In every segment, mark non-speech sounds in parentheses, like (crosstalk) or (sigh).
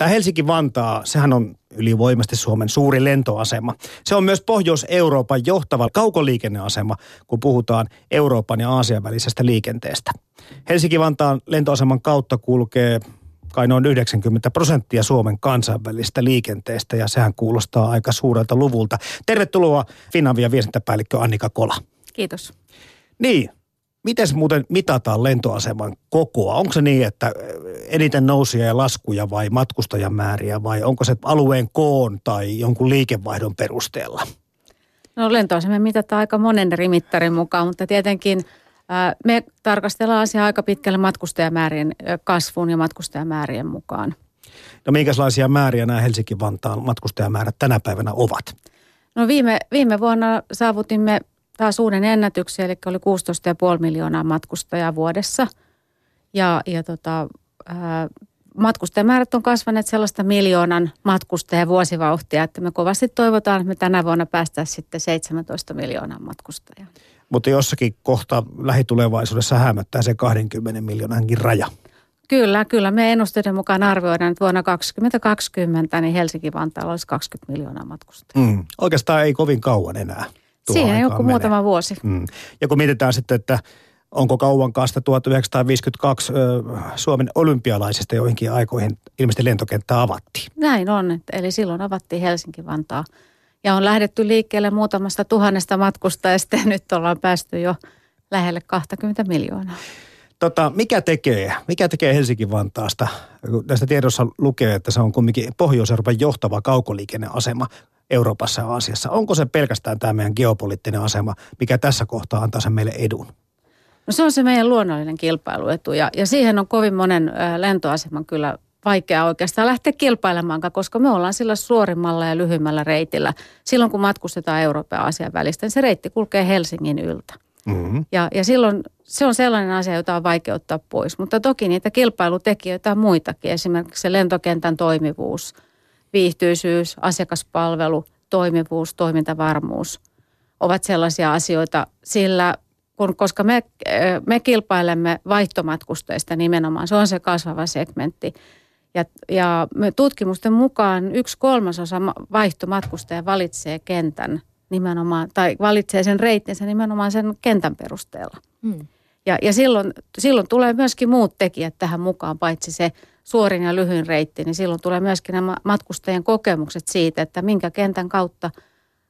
Tämä Helsinki-Vantaa, sehän on ylivoimasti Suomen suuri lentoasema. Se on myös Pohjois-Euroopan johtava kaukoliikenneasema, kun puhutaan Euroopan ja Aasian välisestä liikenteestä. Helsinki-Vantaan lentoaseman kautta kulkee kai noin 90 prosenttia Suomen kansainvälistä liikenteestä ja sehän kuulostaa aika suurelta luvulta. Tervetuloa Finavia viestintäpäällikkö Annika Kola. Kiitos. Niin, miten muuten mitataan lentoaseman kokoa? Onko se niin, että eniten nousia ja laskuja vai matkustajamääriä vai onko se alueen koon tai jonkun liikevaihdon perusteella? No lentoasema mitataan aika monen eri mittarin mukaan, mutta tietenkin me tarkastellaan asiaa aika pitkälle matkustajamäärien kasvun ja matkustajamäärien mukaan. No minkälaisia määriä nämä Helsinki-Vantaan matkustajamäärät tänä päivänä ovat? No viime, viime vuonna saavutimme taas uuden ennätyksen, eli oli 16,5 miljoonaa matkustajaa vuodessa. Ja, ja tota, ää, matkustajamäärät on kasvaneet sellaista miljoonan matkustajan vuosivauhtia, että me kovasti toivotaan, että me tänä vuonna päästään sitten 17 miljoonaa matkustajaa. Mutta jossakin kohta lähitulevaisuudessa hämöttää se 20 miljoonankin raja. Kyllä, kyllä. Me ennusteiden mukaan arvioidaan, että vuonna 2020 niin Helsinki-Vantaalla olisi 20 miljoonaa matkustajaa. Mm. Oikeastaan ei kovin kauan enää. Siinä joku menee. muutama vuosi. Mm. Ja kun mietitään sitten, että onko kauan kanssa 1952 ö, Suomen olympialaisista joihinkin aikoihin ilmeisesti lentokenttä avattiin. Näin on, eli silloin avattiin Helsinki-Vantaa. Ja on lähdetty liikkeelle muutamasta tuhannesta matkustajasta ja (laughs) nyt ollaan päästy jo lähelle 20 miljoonaa. Tota, mikä tekee, mikä tekee Helsinki-Vantaasta? Tästä tiedossa lukee, että se on kumminkin Pohjois-Euroopan johtava kaukoliikenneasema Euroopassa ja Aasiassa. Onko se pelkästään tämä meidän geopoliittinen asema, mikä tässä kohtaa antaa sen meille edun? No se on se meidän luonnollinen kilpailuetu ja, ja siihen on kovin monen lentoaseman kyllä vaikea oikeastaan lähteä kilpailemaan, koska me ollaan sillä suorimmalla ja lyhyimmällä reitillä. Silloin kun matkustetaan Euroopan ja Aasian välistä, niin se reitti kulkee Helsingin yltä. Mm-hmm. Ja, ja silloin se on sellainen asia, jota on vaikea ottaa pois. Mutta toki niitä kilpailutekijöitä on muitakin. Esimerkiksi se lentokentän toimivuus, viihtyisyys, asiakaspalvelu, toimivuus, toimintavarmuus ovat sellaisia asioita, sillä kun, koska me, me kilpailemme vaihtomatkustajista nimenomaan, se on se kasvava segmentti. Ja, ja tutkimusten mukaan yksi kolmasosa vaihtomatkustaja valitsee kentän nimenomaan, tai valitsee sen reittinsä nimenomaan sen kentän perusteella. Hmm. Ja, ja silloin, silloin tulee myöskin muut tekijät tähän mukaan, paitsi se suorin ja lyhyin reitti, niin silloin tulee myöskin nämä matkustajien kokemukset siitä, että minkä kentän kautta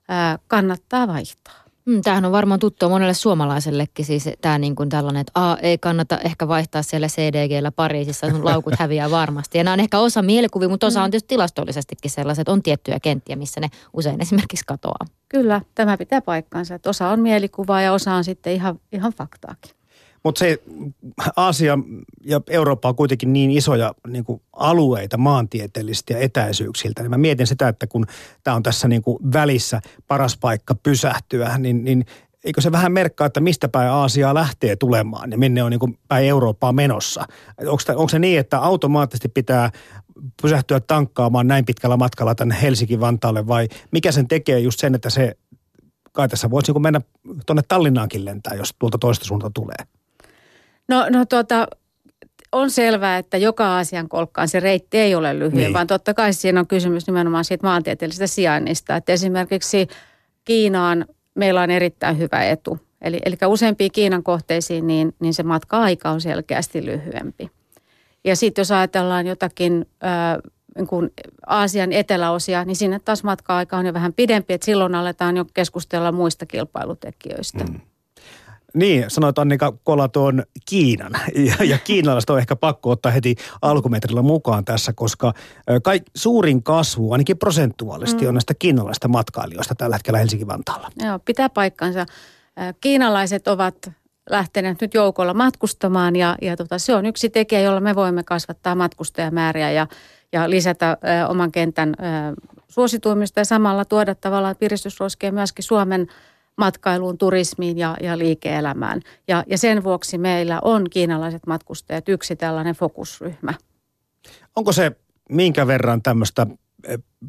ää, kannattaa vaihtaa. Mm, tämähän on varmaan tuttua monelle suomalaisellekin, siis tämä niin kuin tällainen, että a, ei kannata ehkä vaihtaa siellä CDGllä Pariisissa, sun laukut häviää varmasti. Ja nämä on ehkä osa mielikuvia, mutta osa mm. on tietysti tilastollisestikin sellaiset, on tiettyjä kenttiä, missä ne usein esimerkiksi katoaa. Kyllä, tämä pitää paikkansa, että osa on mielikuvaa ja osa on sitten ihan, ihan faktaakin. Mutta se Aasia ja Eurooppa on kuitenkin niin isoja niin kuin alueita maantieteellisesti ja etäisyyksiltä. Niin mä mietin sitä, että kun tämä on tässä niin kuin välissä paras paikka pysähtyä, niin, niin eikö se vähän merkkaa, että mistä päin Aasiaa lähtee tulemaan ja minne on niin kuin päin Eurooppaa menossa? Onko, se niin, että automaattisesti pitää pysähtyä tankkaamaan näin pitkällä matkalla tänne Helsinki-Vantaalle vai mikä sen tekee just sen, että se kai tässä voisi niin mennä tuonne Tallinnaankin lentää, jos tuolta toista suunta tulee? No, no tuota, on selvää, että joka asian kolkkaan se reitti ei ole lyhyen, niin. vaan totta kai siinä on kysymys nimenomaan siitä maantieteellisestä sijainnista. Että esimerkiksi Kiinaan meillä on erittäin hyvä etu. Eli, eli useampiin Kiinan kohteisiin, niin, niin se matka-aika on selkeästi lyhyempi. Ja sitten jos ajatellaan jotakin ää, niin kuin Aasian eteläosia, niin sinne taas matka-aika on jo vähän pidempi, että silloin aletaan jo keskustella muista kilpailutekijöistä. Mm. Niin, sanoit Annika Kola tuon Kiinan. (laughs) Ja, ja kiinalaiset on ehkä pakko ottaa heti alkumetrillä mukaan tässä, koska kaik, suurin kasvu, ainakin prosentuaalisesti, mm. on näistä kiinalaisista matkailijoista tällä hetkellä Helsinki-Vantaalla. Joo, pitää paikkansa. Kiinalaiset ovat lähteneet nyt joukolla matkustamaan ja, ja tota, se on yksi tekijä, jolla me voimme kasvattaa matkustajamääriä ja, ja lisätä ö, oman kentän ö, suosituimista ja samalla tuoda tavallaan piristysruiskeja myöskin Suomen – matkailuun, turismiin ja, ja liike-elämään. Ja, ja sen vuoksi meillä on kiinalaiset matkustajat yksi tällainen fokusryhmä. Onko se minkä verran tämmöistä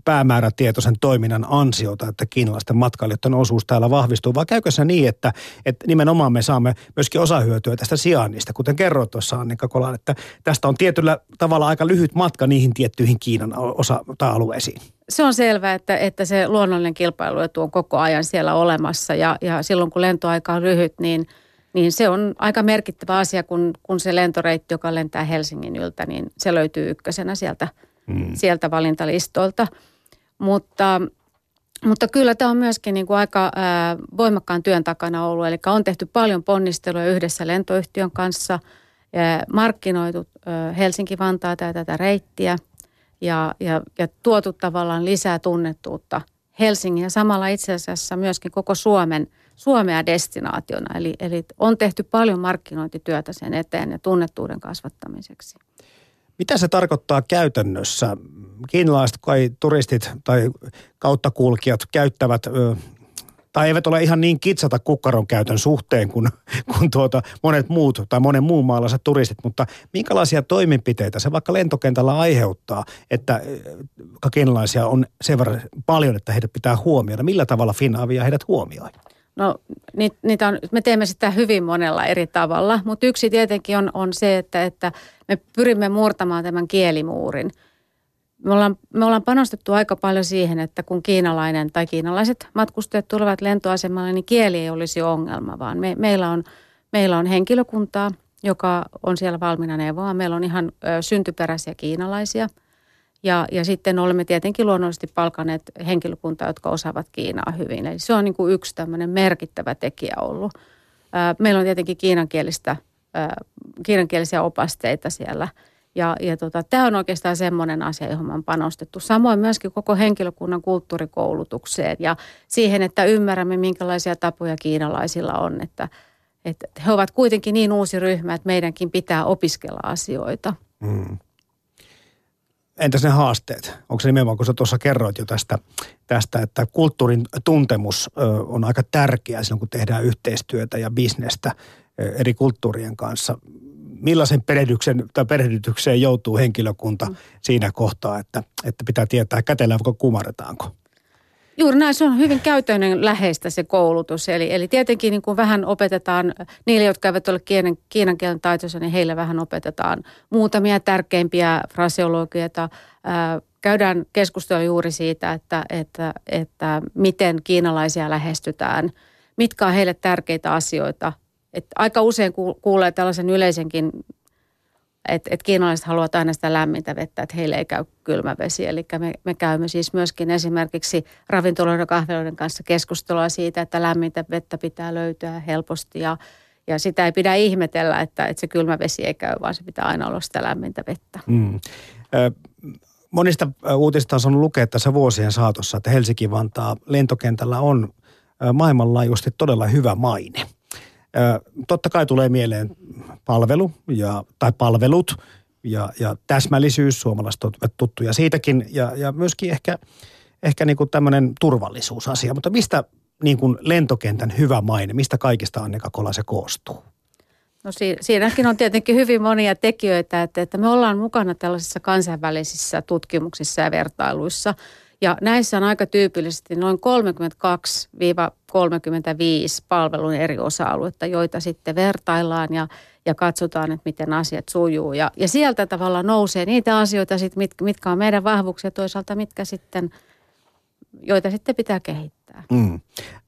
päämäärätietoisen toiminnan ansiota, että kiinalaisten matkailijoiden osuus täällä vahvistuu, vai käykö se niin, että, että nimenomaan me saamme myöskin osahyötyä tästä sijainnista, kuten kerroit tuossa Annika Kolan, että tästä on tietyllä tavalla aika lyhyt matka niihin tiettyihin Kiinan osa- tai alueisiin. Se on selvää, että, että se luonnollinen kilpailuetu on koko ajan siellä olemassa. Ja, ja silloin kun lentoaika on lyhyt, niin – niin se on aika merkittävä asia, kun, kun se lentoreitti, joka lentää Helsingin yltä, niin se löytyy ykkösenä sieltä, mm. sieltä valintalistolta. Mutta, mutta kyllä tämä on myöskin niin kuin aika ää, voimakkaan työn takana ollut, eli on tehty paljon ponnisteluja yhdessä lentoyhtiön kanssa, ää, markkinoitu ää, Helsinki-Vantaata ja tätä reittiä ja, ja, ja tuotu tavallaan lisää tunnettuutta Helsingin ja samalla itse asiassa myöskin koko Suomen – Suomea destinaationa. Eli, eli on tehty paljon markkinointityötä sen eteen ja tunnettuuden kasvattamiseksi. Mitä se tarkoittaa käytännössä? Kiinalaiset kai turistit tai kauttakulkijat käyttävät tai eivät ole ihan niin kitsata kukkaron käytön suhteen kuin, kuin tuota monet muut tai monen muun maalaiset turistit, mutta minkälaisia toimenpiteitä se vaikka lentokentällä aiheuttaa, että kiinalaisia on sen verran paljon, että heidät pitää huomioida. Millä tavalla Finavia heidät huomioi? No niitä on, me teemme sitä hyvin monella eri tavalla, mutta yksi tietenkin on, on se, että, että me pyrimme murtamaan tämän kielimuurin. Me ollaan, me ollaan panostettu aika paljon siihen, että kun kiinalainen tai kiinalaiset matkustajat tulevat lentoasemalle, niin kieli ei olisi ongelma, vaan me, meillä, on, meillä on henkilökuntaa, joka on siellä valmiina neuvoa. Meillä on ihan ö, syntyperäisiä kiinalaisia – ja, ja sitten olemme tietenkin luonnollisesti palkaneet henkilökuntaa, jotka osaavat Kiinaa hyvin. Eli se on niin kuin yksi tämmöinen merkittävä tekijä ollut. Meillä on tietenkin kiinankielistä, kiinankielisiä opasteita siellä. Ja, ja tota, tämä on oikeastaan semmoinen asia, johon on panostettu. Samoin myöskin koko henkilökunnan kulttuurikoulutukseen ja siihen, että ymmärrämme, minkälaisia tapoja kiinalaisilla on. Että, että he ovat kuitenkin niin uusi ryhmä, että meidänkin pitää opiskella asioita. Mm. Entäs ne haasteet? Onko se nimenomaan, kun sä tuossa kerroit jo tästä, tästä, että kulttuurin tuntemus on aika tärkeää silloin, kun tehdään yhteistyötä ja bisnestä eri kulttuurien kanssa. Millaisen perehdyksen tai perehdytykseen joutuu henkilökunta mm. siinä kohtaa, että, että pitää tietää kätellä, vai kumarretaanko? Juuri näin, se on hyvin käytännön läheistä se koulutus. Eli, eli tietenkin niin kuin vähän opetetaan, niille, jotka eivät ole kielen, kiinan kielen taitoisia, niin heille vähän opetetaan muutamia tärkeimpiä fraseologioita. käydään keskustelua juuri siitä, että, että, että miten kiinalaisia lähestytään, mitkä on heille tärkeitä asioita. Et aika usein kuulee tällaisen yleisenkin että et kiinalaiset haluavat aina sitä lämmintä vettä, että heille ei käy kylmä vesi. Eli me, me käymme siis myöskin esimerkiksi ravintoloiden ja kahviloiden kanssa keskustelua siitä, että lämmintä vettä pitää löytyä helposti ja, ja sitä ei pidä ihmetellä, että, että se kylmä vesi ei käy, vaan se pitää aina olla sitä lämmintä vettä. Mm. monista uutisista on saanut lukea tässä vuosien saatossa, että Helsinki-Vantaa lentokentällä on maailmanlaajuisesti todella hyvä maine – Totta kai tulee mieleen palvelu ja, tai palvelut ja, ja täsmällisyys, suomalaiset ovat tuttuja siitäkin ja, ja myöskin ehkä, ehkä niin kuin tämmöinen turvallisuusasia. Mutta mistä niin kuin lentokentän hyvä maine, mistä kaikista Annika Kola se koostuu? No siinäkin on tietenkin hyvin monia tekijöitä, että, että me ollaan mukana tällaisissa kansainvälisissä tutkimuksissa ja vertailuissa – ja näissä on aika tyypillisesti noin 32-35 palvelun eri osa-aluetta, joita sitten vertaillaan ja, ja katsotaan, että miten asiat sujuu. Ja, ja sieltä tavalla nousee niitä asioita, sit, mit, mitkä on meidän vahvuuksia toisaalta, mitkä sitten, joita sitten pitää kehittää. Mm.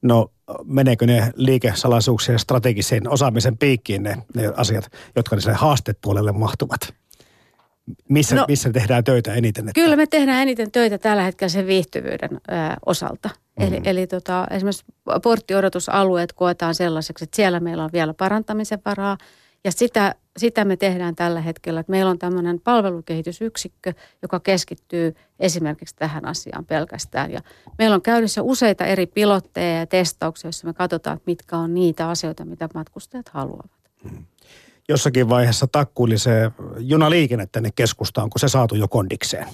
No meneekö ne liikesalaisuuksien strategisen osaamisen piikkiin ne, ne asiat, jotka ne haastepuolelle mahtuvat? Missä, no, missä tehdään töitä eniten? Että... Kyllä me tehdään eniten töitä tällä hetkellä sen viihtyvyyden ö, osalta. Mm-hmm. Eli, eli tota, esimerkiksi porttiodotusalueet koetaan sellaiseksi, että siellä meillä on vielä parantamisen varaa. Ja sitä, sitä me tehdään tällä hetkellä, että meillä on tämmöinen palvelukehitysyksikkö, joka keskittyy esimerkiksi tähän asiaan pelkästään. Ja meillä on käynnissä useita eri pilotteja ja testauksia, joissa me katsotaan, mitkä on niitä asioita, mitä matkustajat haluavat. Mm jossakin vaiheessa takkuili se junaliikenne tänne keskustaan, kun se saatu jo kondikseen?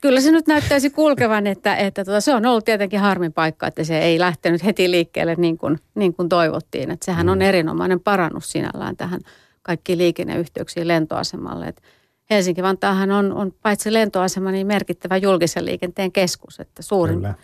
Kyllä se nyt näyttäisi kulkevan, että, että tota, se on ollut tietenkin harmin paikka, että se ei lähtenyt heti liikkeelle niin kuin, niin kuin toivottiin. Että sehän on mm. erinomainen parannus sinällään tähän kaikkiin liikenneyhteyksiin lentoasemalle. Että Helsinki-Vantaahan on, on paitsi lentoasema, niin merkittävä julkisen liikenteen keskus. Että suurin, Kyllä.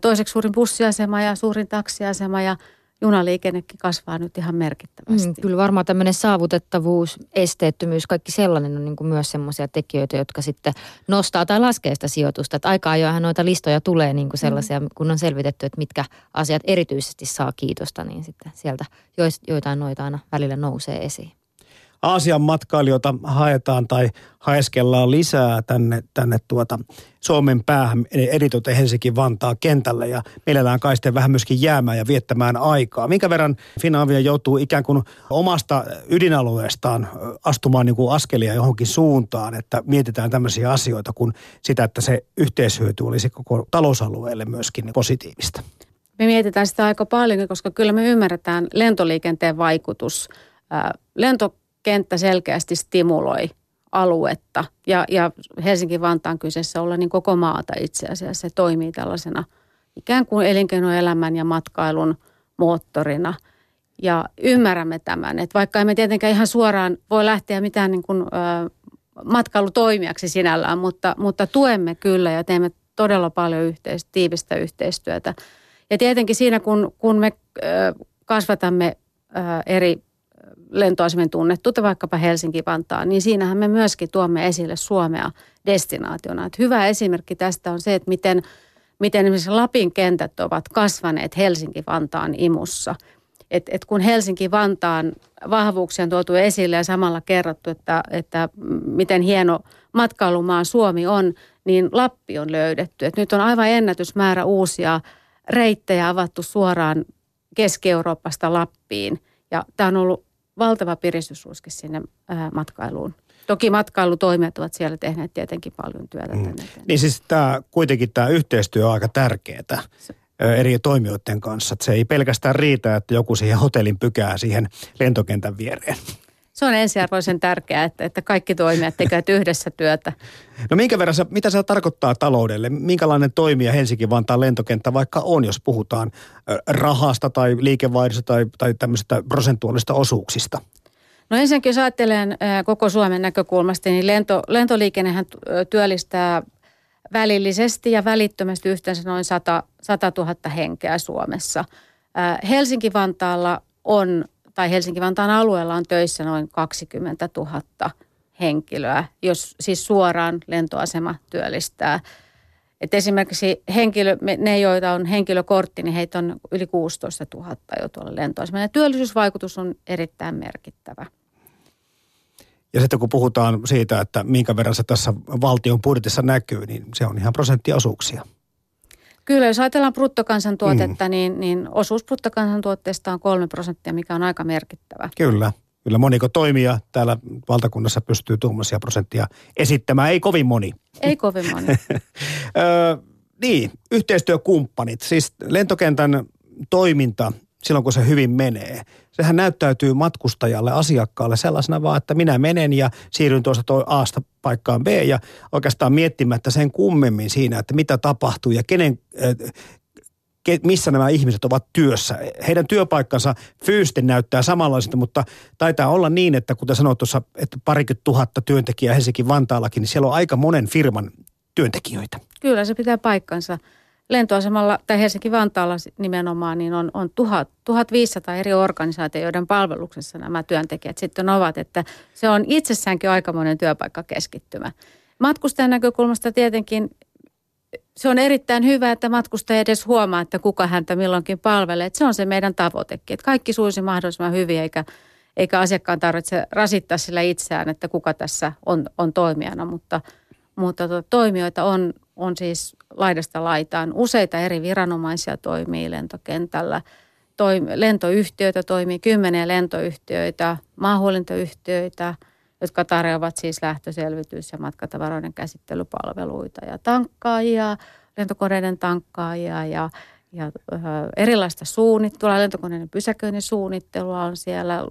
toiseksi suurin bussiasema ja suurin taksiasema ja junaliikennekin kasvaa nyt ihan merkittävästi. Mm, kyllä varmaan tämmöinen saavutettavuus, esteettömyys, kaikki sellainen on niin kuin myös semmoisia tekijöitä, jotka sitten nostaa tai laskee sitä sijoitusta. Että aika ajoinhan noita listoja tulee niin kuin sellaisia, mm. kun on selvitetty, että mitkä asiat erityisesti saa kiitosta, niin sitten sieltä joitain noita aina välillä nousee esiin. Aasian matkailijoita haetaan tai haeskellaan lisää tänne, tänne tuota Suomen päähän, eritoten Helsinki-Vantaa kentälle ja mielellään kai sitten vähän myöskin jäämään ja viettämään aikaa. Minkä verran Finavia joutuu ikään kuin omasta ydinalueestaan astumaan niin kuin askelia johonkin suuntaan, että mietitään tämmöisiä asioita kuin sitä, että se yhteishyöty olisi koko talousalueelle myöskin positiivista? Me mietitään sitä aika paljon, koska kyllä me ymmärretään lentoliikenteen vaikutus. Lento kenttä selkeästi stimuloi aluetta. Ja, ja Helsinki-Vantaan kyseessä olla niin koko maata itse asiassa. Se toimii tällaisena ikään kuin elinkeinoelämän ja matkailun moottorina. Ja ymmärrämme tämän, että vaikka emme tietenkään ihan suoraan voi lähteä mitään niin kuin, ö, matkailutoimijaksi sinällään, mutta, mutta tuemme kyllä ja teemme todella paljon yhteis- tiivistä yhteistyötä. Ja tietenkin siinä, kun, kun me ö, kasvatamme ö, eri lentoasemien tunnettuutta, vaikkapa Helsinki-Vantaa, niin siinähän me myöskin tuomme esille Suomea destinaationa. Että hyvä esimerkki tästä on se, että miten, miten esimerkiksi Lapin kentät ovat kasvaneet Helsinki-Vantaan imussa. Et, et kun Helsinki-Vantaan vahvuuksia on tuotu esille ja samalla kerrottu, että, että miten hieno matkailumaa Suomi on, niin Lappi on löydetty. Et nyt on aivan ennätysmäärä uusia reittejä avattu suoraan Keski-Euroopasta Lappiin. Ja tämä on ollut valtava piristysruiske sinne ää, matkailuun. Toki matkailutoimijat ovat siellä tehneet tietenkin paljon työtä mm. tänne. Niin siis tämä, kuitenkin tämä yhteistyö on aika tärkeää eri toimijoiden kanssa. Se ei pelkästään riitä, että joku siihen hotellin pykää siihen lentokentän viereen. Se on ensiarvoisen tärkeää, että, että kaikki toimijat tekevät yhdessä työtä. No minkä verran se, mitä se tarkoittaa taloudelle? Minkälainen toimija Helsinki-Vantaan lentokenttä vaikka on, jos puhutaan rahasta tai liikevaihdosta tai, tai tämmöisistä prosentuaalista osuuksista? No ensinnäkin jos ajattelen koko Suomen näkökulmasta, niin lento, lentoliikennehän työllistää välillisesti ja välittömästi yhteensä noin 100, 100 000 henkeä Suomessa. Helsinki-Vantaalla on tai Helsinki-Vantaan alueella on töissä noin 20 000 henkilöä, jos siis suoraan lentoasema työllistää. Et esimerkiksi henkilö, ne, joita on henkilökortti, niin heitä on yli 16 000 jo tuolla lentoasemalla. Työllisyysvaikutus on erittäin merkittävä. Ja sitten kun puhutaan siitä, että minkä verran se tässä valtion budjetissa näkyy, niin se on ihan prosenttiosuuksia. Kyllä, jos ajatellaan bruttokansantuotetta, mm. niin, niin osuus bruttokansantuotteesta on kolme prosenttia, mikä on aika merkittävä. Kyllä. Kyllä moniko toimija täällä valtakunnassa pystyy tuommoisia prosenttia esittämään. Ei kovin moni. Ei kovin moni. (laughs) ö, niin, yhteistyökumppanit. Siis lentokentän toiminta silloin, kun se hyvin menee. Sehän näyttäytyy matkustajalle, asiakkaalle sellaisena vaan, että minä menen ja siirryn tuosta toi Asta paikkaan B ja oikeastaan miettimättä sen kummemmin siinä, että mitä tapahtuu ja kenen, äh, missä nämä ihmiset ovat työssä. Heidän työpaikkansa fyysisesti näyttää samanlaisilta, mutta taitaa olla niin, että kuten sanoit tuossa, että parikymmentä tuhatta työntekijää Helsinki-Vantaallakin, niin siellä on aika monen firman työntekijöitä. Kyllä, se pitää paikkansa lentoasemalla tai Helsinki-Vantaalla nimenomaan niin on, on 1000, 1500 eri organisaatioita, joiden palveluksessa nämä työntekijät sitten ovat. Että se on itsessäänkin aikamoinen työpaikkakeskittymä. Matkustajan näkökulmasta tietenkin se on erittäin hyvä, että matkustaja edes huomaa, että kuka häntä milloinkin palvelee. Että se on se meidän tavoitekin, että kaikki suisi mahdollisimman hyvin eikä, eikä asiakkaan tarvitse rasittaa sillä itseään, että kuka tässä on, on toimijana. Mutta, mutta tuota, toimijoita on, on siis laidasta laitaan. Useita eri viranomaisia toimii lentokentällä. Toim- lentoyhtiöitä toimii kymmeniä lentoyhtiöitä, maahuolintoyhtiöitä, jotka tarjoavat siis lähtöselvitys- ja matkatavaroiden käsittelypalveluita ja tankkaajia, lentokoneiden tankkaajia ja, ja erilaista suunnittelua. Lentokoneiden pysäköinnin suunnittelua on siellä,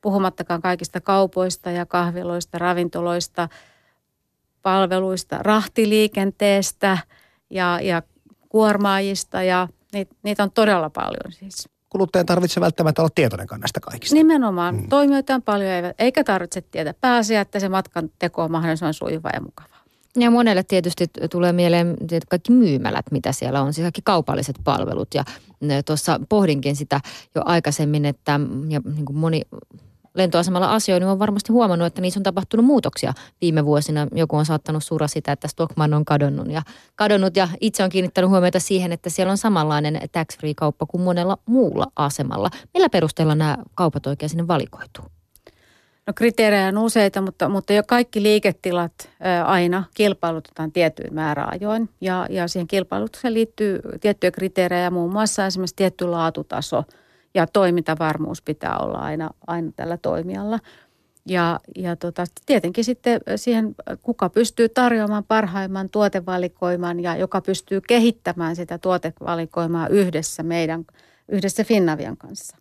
puhumattakaan kaikista kaupoista ja kahviloista, ravintoloista, palveluista, rahtiliikenteestä – ja, ja kuormaajista ja niitä, niitä on todella paljon siis. kuluttajan tarvitse välttämättä olla tietoinen näistä kaikista. Nimenomaan. Hmm. Toimijoita on paljon, eikä tarvitse tietää. Pääasia, että se matkan teko on mahdollisimman sujuva ja mukava. Ja monelle tietysti tulee mieleen kaikki myymälät, mitä siellä on, siis kaikki kaupalliset palvelut. Ja tuossa pohdinkin sitä jo aikaisemmin, että ja niin kuin moni lentoasemalla asioin, niin on varmasti huomannut, että niissä on tapahtunut muutoksia viime vuosina. Joku on saattanut surra sitä, että Stockman on kadonnut ja, kadonnut ja itse on kiinnittänyt huomiota siihen, että siellä on samanlainen tax-free-kauppa kuin monella muulla asemalla. Millä perusteella nämä kaupat oikein sinne valikoituu? No kriteerejä on useita, mutta, mutta jo kaikki liiketilat ää, aina kilpailutetaan tietyin määräajoin. Ja, ja siihen kilpailutukseen liittyy tiettyjä kriteerejä, muun muassa esimerkiksi tietty laatutaso ja toimintavarmuus pitää olla aina, aina tällä toimijalla. Ja, ja tota, tietenkin sitten siihen, kuka pystyy tarjoamaan parhaimman tuotevalikoiman ja joka pystyy kehittämään sitä tuotevalikoimaa yhdessä meidän, yhdessä Finnavian kanssa.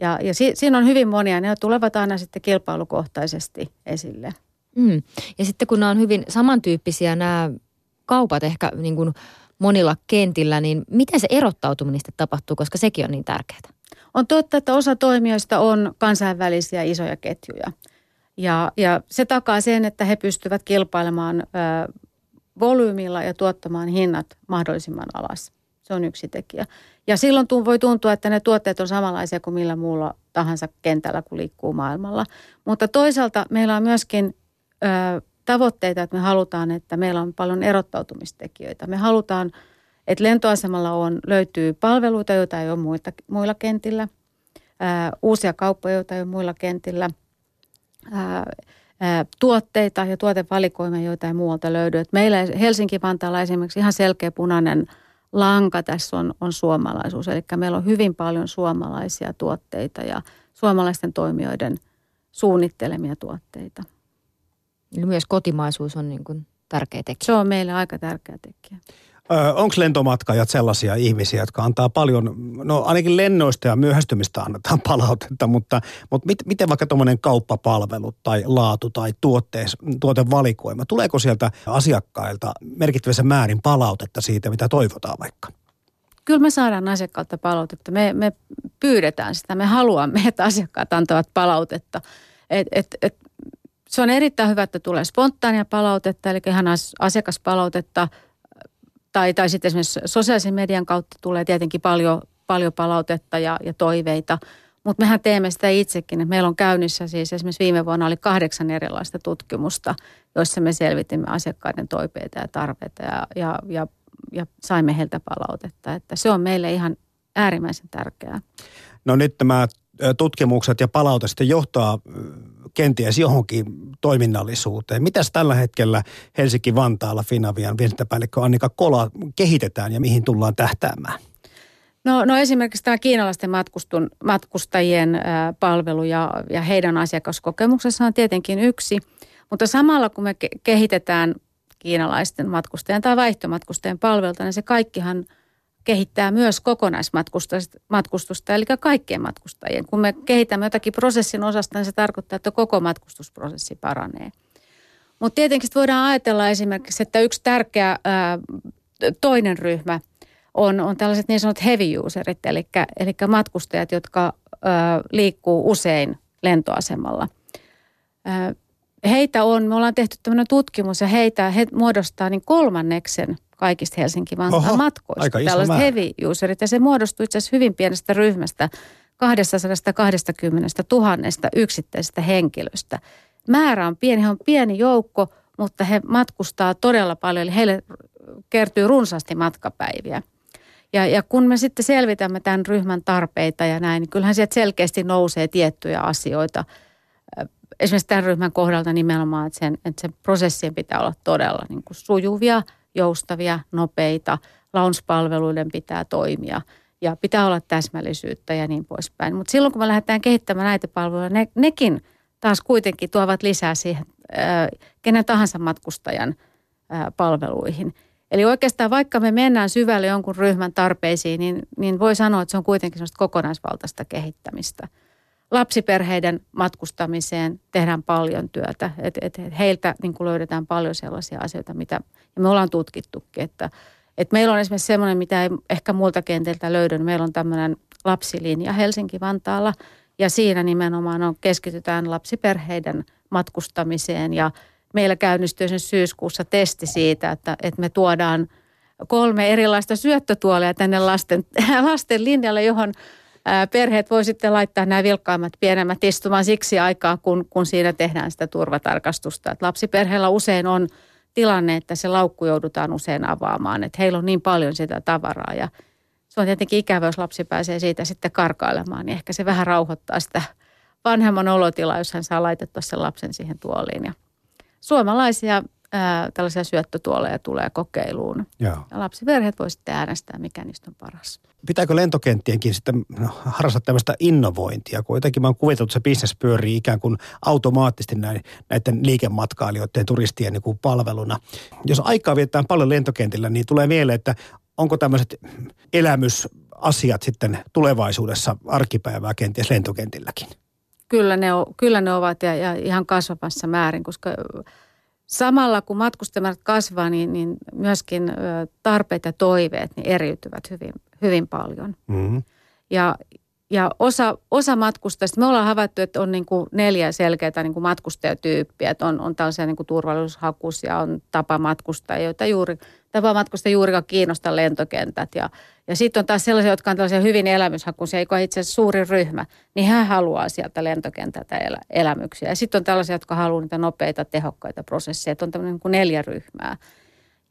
Ja, ja si, siinä on hyvin monia, ne tulevat aina sitten kilpailukohtaisesti esille. Mm. Ja sitten kun nämä on hyvin samantyyppisiä nämä kaupat ehkä niin kuin monilla kentillä, niin miten se erottautuminen sitten tapahtuu, koska sekin on niin tärkeää? On totta, että osa toimijoista on kansainvälisiä isoja ketjuja. Ja, ja se takaa sen, että he pystyvät kilpailemaan ö, volyymilla ja tuottamaan hinnat mahdollisimman alas. Se on yksi tekijä. Ja silloin voi tuntua, että ne tuotteet on samanlaisia kuin millä muulla tahansa kentällä, kun liikkuu maailmalla. Mutta toisaalta meillä on myöskin ö, tavoitteita, että me halutaan, että meillä on paljon erottautumistekijöitä. Me halutaan, että lentoasemalla on, löytyy palveluita, joita ei ole muita, muilla kentillä, ää, uusia kauppoja, joita ei ole muilla kentillä, ää, ää, tuotteita ja tuotevalikoimia, joita ei muualta löydy. Et meillä Helsinki-Vantaalla esimerkiksi ihan selkeä punainen – lanka tässä on, on suomalaisuus. Eli meillä on hyvin paljon suomalaisia tuotteita ja suomalaisten toimijoiden suunnittelemia tuotteita. Eli myös kotimaisuus on niin kuin tärkeä tekijä. Se on meille aika tärkeä tekijä. Onko lentomatkajat sellaisia ihmisiä, jotka antaa paljon, no ainakin lennoista ja myöhästymistä annetaan (laughs) palautetta, mutta, mutta mit, miten vaikka tuommoinen kauppapalvelu tai laatu tai tuottees, tuotevalikoima, tuleeko sieltä asiakkailta merkittävässä määrin palautetta siitä, mitä toivotaan vaikka? Kyllä me saadaan asiakkaalta palautetta. Me, me pyydetään sitä, me haluamme, että asiakkaat antavat palautetta. Et, et, et, se on erittäin hyvä, että tulee spontaania palautetta, eli ihan asiakaspalautetta – tai, tai sitten esimerkiksi sosiaalisen median kautta tulee tietenkin paljon, paljon palautetta ja, ja toiveita. Mutta mehän teemme sitä itsekin. Et meillä on käynnissä siis esimerkiksi viime vuonna oli kahdeksan erilaista tutkimusta, joissa me selvitimme asiakkaiden toiveita ja tarpeita ja, ja, ja, ja saimme heiltä palautetta. Että se on meille ihan äärimmäisen tärkeää. No nyt tämä tutkimukset ja palaute sitten johtaa kenties johonkin toiminnallisuuteen. Mitäs tällä hetkellä Helsinki-Vantaalla Finavian viestintäpäällikkö Annika Kola kehitetään ja mihin tullaan tähtäämään? No, no esimerkiksi tämä kiinalaisten matkustun, matkustajien palvelu ja, ja heidän asiakaskokemuksessa on tietenkin yksi. Mutta samalla kun me kehitetään kiinalaisten matkustajien tai vaihtomatkustajien palveluita, niin se kaikkihan – kehittää myös kokonaismatkustusta, eli kaikkien matkustajien. Kun me kehitämme jotakin prosessin osasta, niin se tarkoittaa, että koko matkustusprosessi paranee. Mutta tietenkin voidaan ajatella esimerkiksi, että yksi tärkeä ää, toinen ryhmä on, on tällaiset niin sanotut heavy userit, eli, eli matkustajat, jotka ää, liikkuu usein lentoasemalla. Ää, heitä on, me ollaan tehty tämmöinen tutkimus ja heitä, he muodostaa niin kolmanneksen kaikista Helsinki-Vantaan matkoista. Aika Tällaiset määrä. heavy userit ja se muodostuu itse asiassa hyvin pienestä ryhmästä 220 000 yksittäisestä henkilöstä. Määrä on pieni, he on pieni joukko, mutta he matkustaa todella paljon, eli heille kertyy runsaasti matkapäiviä. Ja, ja kun me sitten selvitämme tämän ryhmän tarpeita ja näin, niin kyllähän sieltä selkeästi nousee tiettyjä asioita. Esimerkiksi tämän ryhmän kohdalta nimenomaan, että sen, että sen prosessien pitää olla todella niin kuin sujuvia – joustavia, nopeita, lounge-palveluiden pitää toimia ja pitää olla täsmällisyyttä ja niin poispäin. Mutta silloin kun me lähdetään kehittämään näitä palveluja, ne, nekin taas kuitenkin tuovat lisää siihen ää, kenen tahansa matkustajan ää, palveluihin. Eli oikeastaan vaikka me mennään syvälle jonkun ryhmän tarpeisiin, niin, niin voi sanoa, että se on kuitenkin sellaista kokonaisvaltaista kehittämistä – lapsiperheiden matkustamiseen tehdään paljon työtä. Et, et, heiltä niin kuin löydetään paljon sellaisia asioita, mitä ja me ollaan tutkittukin, että, Et meillä on esimerkiksi semmoinen, mitä ei ehkä muulta kentiltä löydy. Meillä on tämmöinen lapsilinja Helsinki-Vantaalla ja siinä nimenomaan on, keskitytään lapsiperheiden matkustamiseen ja meillä käynnistyy sen syyskuussa testi siitä, että, että me tuodaan kolme erilaista syöttötuolia tänne lasten, (laughs) lasten linjalle, johon perheet voi sitten laittaa nämä vilkkaimmat pienemmät istumaan siksi aikaa, kun, kun siinä tehdään sitä turvatarkastusta. Et lapsiperheellä usein on tilanne, että se laukku joudutaan usein avaamaan, että heillä on niin paljon sitä tavaraa ja se on tietenkin ikävä, jos lapsi pääsee siitä sitten karkailemaan, niin ehkä se vähän rauhoittaa sitä vanhemman olotilaa, jos hän saa laitettua sen lapsen siihen tuoliin. Ja suomalaisia ää, tällaisia syöttötuoleja tulee kokeiluun. Joo. Ja lapsiperheet voi sitten äänestää, mikä niistä on paras. Pitääkö lentokenttienkin sitten no, harrastaa tämmöistä innovointia, kun jotenkin mä oon kuvitellut, että se bisnes pyörii ikään kuin automaattisesti näin, näiden liikematkailijoiden turistien niin kuin palveluna. Jos aikaa vietetään paljon lentokentillä, niin tulee mieleen, että onko tämmöiset elämysasiat sitten tulevaisuudessa arkipäivää kenties lentokentilläkin? Kyllä ne, kyllä ne ovat ja, ja ihan kasvavassa määrin, koska samalla kun matkustamat kasvaa, niin, niin myöskin tarpeet ja toiveet niin eriytyvät hyvin, hyvin paljon. Mm-hmm. Ja, ja osa, osa matkustajista, me ollaan havaittu, että on niin kuin neljä selkeää niin kuin matkustajatyyppiä. Että on, on tällaisia niin kuin turvallisuushakuisia, on tapamatkustajia, joita juuri, tapamatkustajia juurikaan kiinnostaa lentokentät. Ja, ja sitten on taas sellaisia, jotka on tällaisia hyvin elämyshakuisia, joka on itse asiassa suuri ryhmä, niin hän haluaa sieltä lentokentältä elä, elämyksiä. Ja sitten on tällaisia, jotka haluaa niitä nopeita, tehokkaita prosesseja. Että on tämmöinen niin kuin neljä ryhmää.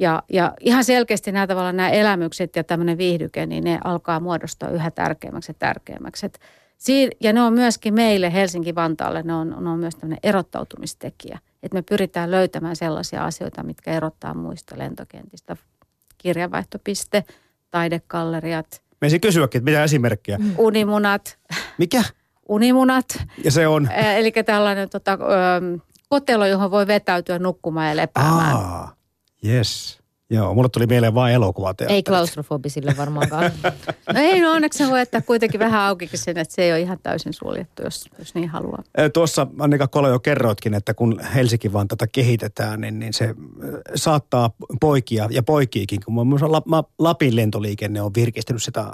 Ja, ja ihan selkeästi nämä tavallaan nämä elämykset ja tämmöinen viihdyke, niin ne alkaa muodostua yhä tärkeämmäksi ja tärkeämmäksi. Et siin, ja ne on myöskin meille Helsinki-Vantaalle, ne on, ne on myös tämmöinen erottautumistekijä. Että me pyritään löytämään sellaisia asioita, mitkä erottaa muista lentokentistä. Kirjavaihtopiste, taidekalleriat. Me ensin kysyäkin, että mitä esimerkkejä? Mm. Unimunat. Mikä? Unimunat. Ja se on? Eli tällainen tota, kotelo, johon voi vetäytyä nukkumaan ja lepäämään. Aa. Yes. Joo, mulle tuli mieleen vain elokuvat. Ei klaustrofobisille varmaankaan. (laughs) no ei, no onneksi voi jättää kuitenkin vähän aukikin sen, että se ei ole ihan täysin suljettu, jos, jos niin haluaa. Tuossa Annika Kolo jo kerroitkin, että kun Helsinki vaan tätä kehitetään, niin, niin se saattaa poikia ja poikiikin, kun muassa Lapin lentoliikenne on virkistynyt sitä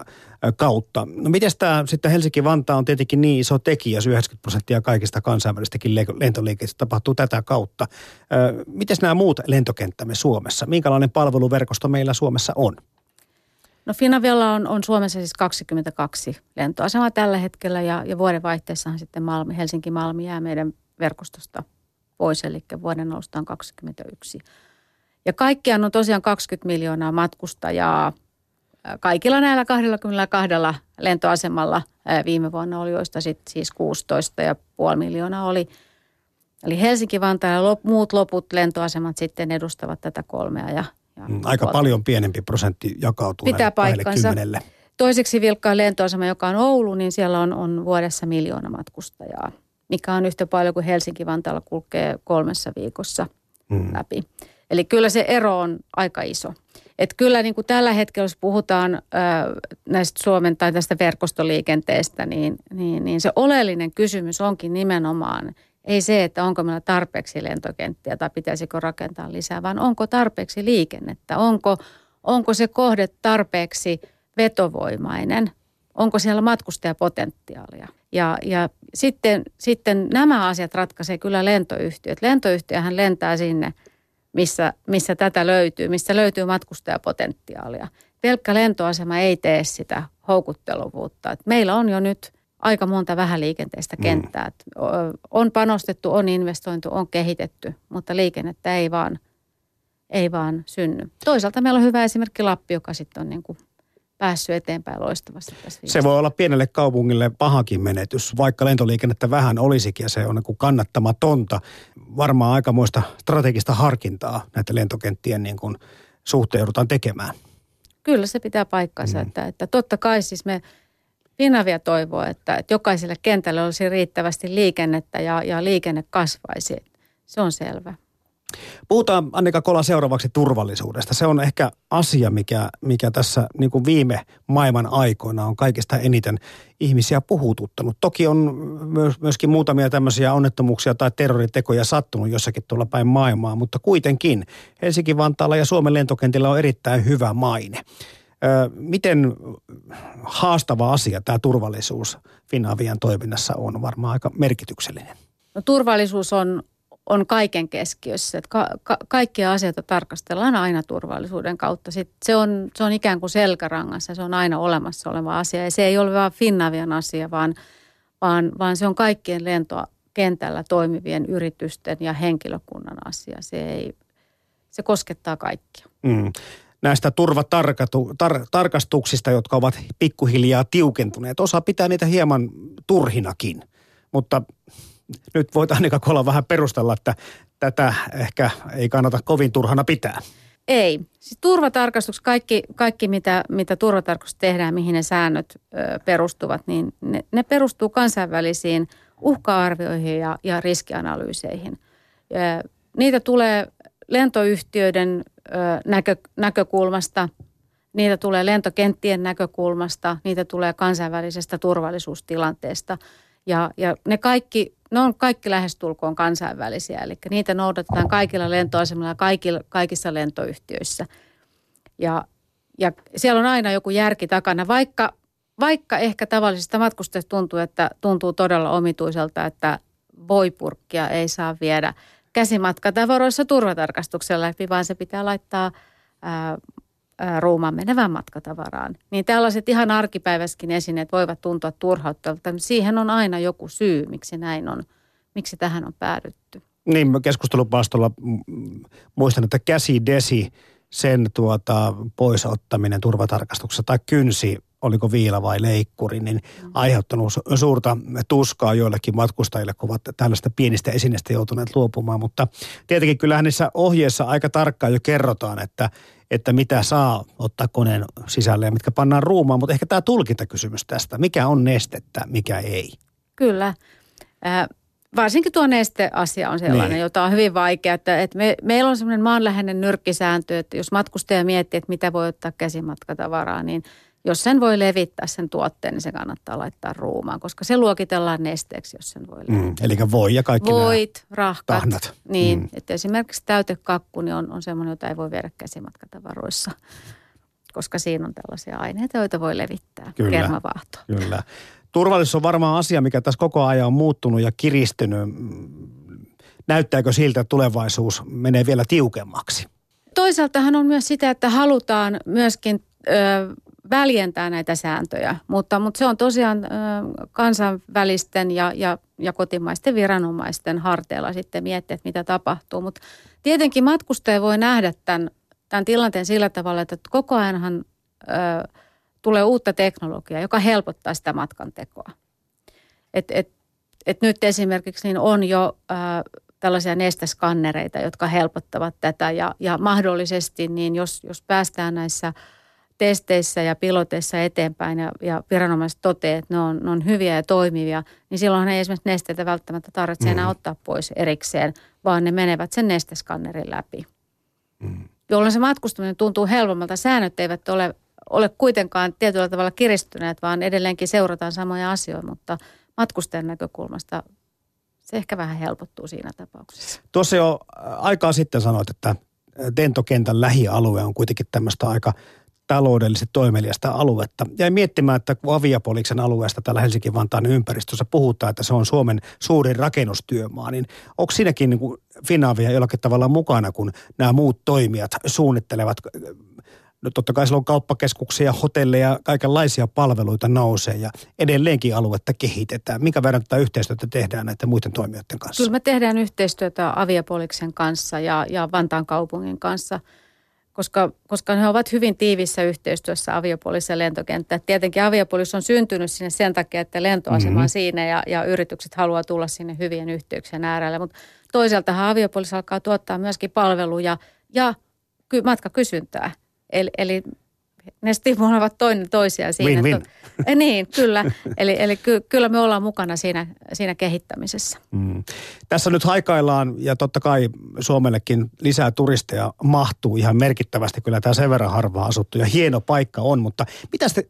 kautta. No miten tämä sitten Helsinki-Vantaa on tietenkin niin iso tekijä, 90 prosenttia kaikista kansainvälistäkin lentoliikkeistä tapahtuu tätä kautta. Miten nämä muut lentokenttämme Suomessa? Minkälainen palveluverkosto meillä Suomessa on? No Finavialla on, on Suomessa siis 22 lentoasemaa tällä hetkellä ja, ja vuodenvaihteessahan sitten Malmi, Helsinki-Malmi jää meidän verkostosta pois, eli vuoden alusta on 21. Ja kaikkiaan on tosiaan 20 miljoonaa matkustajaa kaikilla näillä 22 lentoasemalla viime vuonna oli, joista sitten siis 16,5 miljoonaa oli. Eli Helsinki-Vantaa ja lop, muut loput lentoasemat sitten edustavat tätä kolmea. Ja, Aika puolta. paljon pienempi prosentti jakautuu Pitää paikkansa. Toiseksi vilkkaan lentoasema, joka on Oulu, niin siellä on, on vuodessa miljoona matkustajaa, mikä on yhtä paljon kuin Helsinki-Vantaalla kulkee kolmessa viikossa mm. läpi. Eli kyllä se ero on aika iso. Että kyllä niin kuin tällä hetkellä, jos puhutaan ö, näistä Suomen tai tästä verkostoliikenteestä, niin, niin, niin se oleellinen kysymys onkin nimenomaan ei se, että onko meillä tarpeeksi lentokenttiä tai pitäisikö rakentaa lisää, vaan onko tarpeeksi liikennettä, onko, onko se kohde tarpeeksi vetovoimainen, onko siellä matkustajapotentiaalia. Ja, ja sitten, sitten nämä asiat ratkaisee kyllä lentoyhtiöt. Lentoyhtiöhän lentää sinne – missä, missä tätä löytyy, missä löytyy matkustajapotentiaalia. Pelkkä lentoasema ei tee sitä houkutteluvuutta. Et meillä on jo nyt aika monta vähäliikenteistä mm. kenttää. Mm. On panostettu, on investointu, on kehitetty, mutta liikennettä ei vaan, ei vaan synny. Toisaalta meillä on hyvä esimerkki Lappi, joka sitten on niin kuin päässyt eteenpäin loistavasti tässä Se voi olla pienelle kaupungille pahakin menetys, vaikka lentoliikennettä vähän olisikin ja se on niin kannattamatonta. Varmaan aikamoista strategista harkintaa näitä lentokenttien niin kuin suhteen joudutaan tekemään. Kyllä se pitää paikkansa, mm. että, että totta kai siis me Finavia toivoo, että, että jokaiselle kentälle olisi riittävästi liikennettä ja, ja liikenne kasvaisi. Se on selvä. Puhutaan Annika Kola seuraavaksi turvallisuudesta. Se on ehkä asia, mikä, mikä tässä niin kuin viime maailman aikoina on kaikista eniten ihmisiä puhututtanut. Toki on myös, myöskin muutamia tämmöisiä onnettomuuksia tai terroritekoja sattunut jossakin tuolla päin maailmaa, mutta kuitenkin Helsinki-Vantaalla ja Suomen lentokentillä on erittäin hyvä maine. Miten haastava asia tämä turvallisuus Finavian toiminnassa on varmaan aika merkityksellinen? No, turvallisuus on on kaiken keskiössä. Että ka- ka- kaikkia asioita tarkastellaan aina turvallisuuden kautta. Sitten se, on, se on ikään kuin selkärangassa, se on aina olemassa oleva asia. Ja se ei ole vain Finnavian asia, vaan, vaan, vaan se on kaikkien lentokentällä toimivien yritysten ja henkilökunnan asia. Se, ei, se koskettaa kaikkia. Mm näistä turvatarkastuksista, jotka ovat pikkuhiljaa tiukentuneet. Osa pitää niitä hieman turhinakin, mutta nyt voit Annika Kola vähän perustella, että tätä ehkä ei kannata kovin turhana pitää. Ei. Siis turvatarkastus, kaikki, kaikki mitä, mitä turvatarkastus tehdään, mihin ne säännöt ö, perustuvat, niin ne, ne perustuu kansainvälisiin uhka-arvioihin ja, ja riskianalyyseihin. Ö, niitä tulee lentoyhtiöiden näkö, näkökulmasta, niitä tulee lentokenttien näkökulmasta, niitä tulee kansainvälisestä turvallisuustilanteesta. Ja, ja ne kaikki ne on kaikki lähestulkoon kansainvälisiä, eli niitä noudatetaan kaikilla lentoasemilla kaikilla, kaikissa lentoyhtiöissä. Ja, ja siellä on aina joku järki takana, vaikka, vaikka ehkä tavallisista matkustajista tuntuu, että tuntuu todella omituiselta, että voipurkkia ei saa viedä käsimatkatavaroissa turvatarkastuksella läpi, vaan se pitää laittaa ää, ruumaan menevään matkatavaraan. Niin tällaiset ihan arkipäiväskin esineet voivat tuntua turhauttavalta. Siihen on aina joku syy, miksi näin on, miksi tähän on päädytty. Niin, keskustelupaastolla muistan, että käsi desi sen tuota, poisottaminen turvatarkastuksessa tai kynsi oliko viila vai leikkuri, niin aiheuttanut suurta tuskaa joillekin matkustajille, kun ovat tällaista pienistä esineistä joutuneet luopumaan. Mutta tietenkin kyllähän niissä ohjeissa aika tarkkaan jo kerrotaan, että, että mitä saa ottaa koneen sisälle ja mitkä pannaan ruumaan. Mutta ehkä tämä tulkintakysymys tästä, mikä on nestettä, mikä ei. Kyllä. Äh, varsinkin tuo nesteasia on sellainen, niin. jota on hyvin vaikea. Että, että me, meillä on sellainen maanläheinen nyrkkisääntö, että jos matkustaja miettii, että mitä voi ottaa käsimatkatavaraa, niin – jos sen voi levittää sen tuotteen, niin se kannattaa laittaa ruumaan, koska se luokitellaan nesteeksi, jos sen voi mm, levittää. Mm, eli voi ja kaikki Voit, rahkat. Tahnat. Niin, mm. että esimerkiksi täytekakku niin on, on semmoinen, jota ei voi viedä käsimatkatavaroissa, koska siinä on tällaisia aineita, joita voi levittää. Kyllä, kermavaahtoa. Kyllä. Turvallisuus on varmaan asia, mikä tässä koko ajan on muuttunut ja kiristynyt. Näyttääkö siltä, että tulevaisuus menee vielä tiukemmaksi? Toisaaltahan on myös sitä, että halutaan myöskin ö, väljentää näitä sääntöjä, mutta, mutta se on tosiaan kansainvälisten ja, ja, ja kotimaisten viranomaisten harteilla sitten miettiä, että mitä tapahtuu. Mutta tietenkin matkustaja voi nähdä tämän, tämän tilanteen sillä tavalla, että koko ajanhan ö, tulee uutta teknologiaa, joka helpottaa sitä matkan tekoa. Et, et, et nyt esimerkiksi niin on jo ö, tällaisia nesteskannereita, jotka helpottavat tätä ja, ja mahdollisesti niin jos, jos päästään näissä – testeissä ja piloteissa eteenpäin ja, ja viranomaiset toteavat, että ne on, ne on hyviä ja toimivia, niin silloin ei esimerkiksi nesteitä välttämättä tarvitse mm. enää ottaa pois erikseen, vaan ne menevät sen nesteskannerin läpi. Mm. Jolloin se matkustaminen tuntuu helpommalta. Säännöt eivät ole, ole kuitenkaan tietyllä tavalla kiristyneet, vaan edelleenkin seurataan samoja asioita, mutta matkustajan näkökulmasta se ehkä vähän helpottuu siinä tapauksessa. Tuossa jo aikaa sitten sanoit, että lentokentän lähialue on kuitenkin tämmöistä aika taloudellisesti toimeliasta aluetta. Jäin miettimään, että kun Aviapoliksen alueesta täällä Helsinki-Vantaan ympäristössä puhutaan, että se on Suomen suurin rakennustyömaa, niin onko siinäkin niin Finavia jollakin tavalla mukana, kun nämä muut toimijat suunnittelevat no totta kai on kauppakeskuksia, hotelleja, kaikenlaisia palveluita nousee ja edelleenkin aluetta kehitetään. Minkä verran tätä yhteistyötä tehdään näiden muiden toimijoiden kanssa? Kyllä me tehdään yhteistyötä Aviapoliksen kanssa ja, ja Vantaan kaupungin kanssa – koska, koska he ovat hyvin tiivissä yhteistyössä aviopolissa ja lentokenttä. Tietenkin aviopolis on syntynyt sinne sen takia, että lentoasema mm-hmm. on siinä ja, ja yritykset haluaa tulla sinne hyvien yhteyksien äärelle. Mutta toisaalta aviopolis alkaa tuottaa myöskin palveluja ja ky- matkakysyntää. Eli, eli ne stimuloivat toinen toisiaan siinä. Win-win. Että, eh, niin, kyllä. Eli, eli ky, kyllä me ollaan mukana siinä, siinä kehittämisessä. Mm. Tässä nyt haikaillaan ja totta kai Suomellekin lisää turisteja mahtuu ihan merkittävästi. Kyllä tämä sen verran harvaa asuttu ja hieno paikka on, mutta mitä te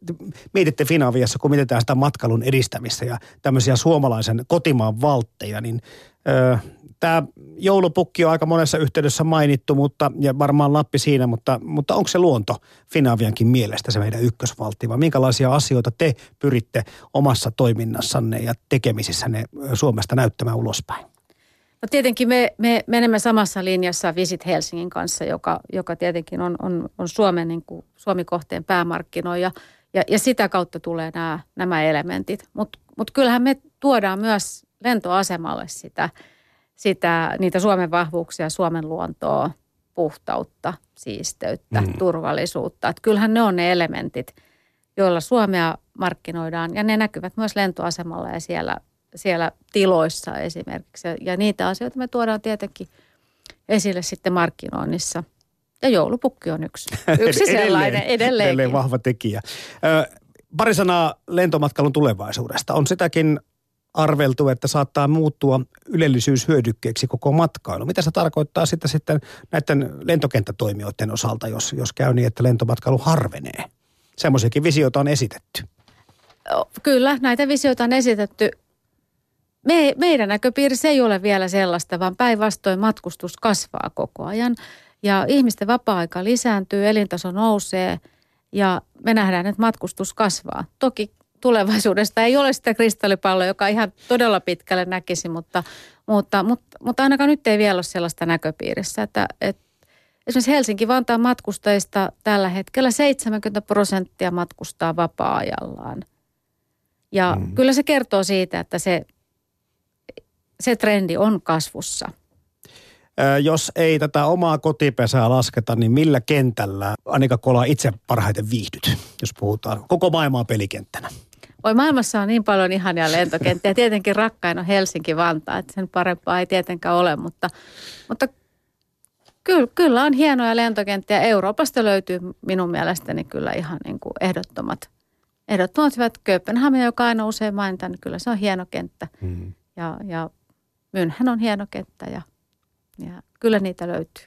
mietitte Finaviassa, kun mietitään sitä matkailun edistämistä ja tämmöisiä suomalaisen kotimaan valtteja, niin tämä joulupukki on aika monessa yhteydessä mainittu, mutta, ja varmaan Lappi siinä, mutta, mutta onko se luonto Finaviankin mielestä se meidän ykkösvaltti vai minkälaisia asioita te pyritte omassa toiminnassanne ja tekemisissänne Suomesta näyttämään ulospäin? No tietenkin me, me menemme samassa linjassa Visit Helsingin kanssa, joka, joka tietenkin on, on, on Suomen niin kuin Suomi-kohteen päämarkkinoija ja, ja sitä kautta tulee nämä, nämä elementit. Mutta mut kyllähän me tuodaan myös lentoasemalle sitä – sitä, niitä Suomen vahvuuksia, Suomen luontoa, puhtautta, siisteyttä, mm. turvallisuutta. Että kyllähän ne on ne elementit, joilla Suomea markkinoidaan ja ne näkyvät myös lentoasemalla ja siellä, siellä tiloissa esimerkiksi. Ja niitä asioita me tuodaan tietenkin esille sitten markkinoinnissa. Ja joulupukki on yksi, (laughs) yksi sellainen edelleen. Edelleen vahva tekijä. Ö, pari sanaa lentomatkailun tulevaisuudesta. On sitäkin arveltu, että saattaa muuttua ylellisyyshyödykkeeksi koko matkailu. Mitä se tarkoittaa sitten, sitten näiden lentokenttätoimijoiden osalta, jos, jos käy niin, että lentomatkailu harvenee? Semmoisiakin visioita on esitetty. Kyllä, näitä visioita on esitetty. Me, meidän näköpiirissä ei ole vielä sellaista, vaan päinvastoin matkustus kasvaa koko ajan. Ja ihmisten vapaa-aika lisääntyy, elintaso nousee ja me nähdään, että matkustus kasvaa. Toki tulevaisuudesta ei ole sitä kristallipalloa, joka ihan todella pitkälle näkisi, mutta, mutta, mutta, mutta ainakaan nyt ei vielä ole sellaista näköpiirissä, että, että esimerkiksi Helsinki-Vantaan matkustajista tällä hetkellä 70 prosenttia matkustaa vapaa-ajallaan. Ja mm. kyllä se kertoo siitä, että se, se trendi on kasvussa. Jos ei tätä omaa kotipesää lasketa, niin millä kentällä Annika Kola itse parhaiten viihdyt, jos puhutaan koko maailmaa pelikenttänä? Oi maailmassa on niin paljon ihania lentokenttiä. Tietenkin rakkain on Helsinki-Vantaa, että sen parempaa ei tietenkään ole, mutta, mutta kyllä, kyllä on hienoja lentokenttiä. Euroopasta löytyy minun mielestäni kyllä ihan niin kuin ehdottomat, ehdottomat hyvät. Kööpenhamina, joka aina usein mainitaan, niin kyllä se on hieno kenttä. Mm. Ja, ja Mynhän on hieno kenttä ja, ja kyllä niitä löytyy.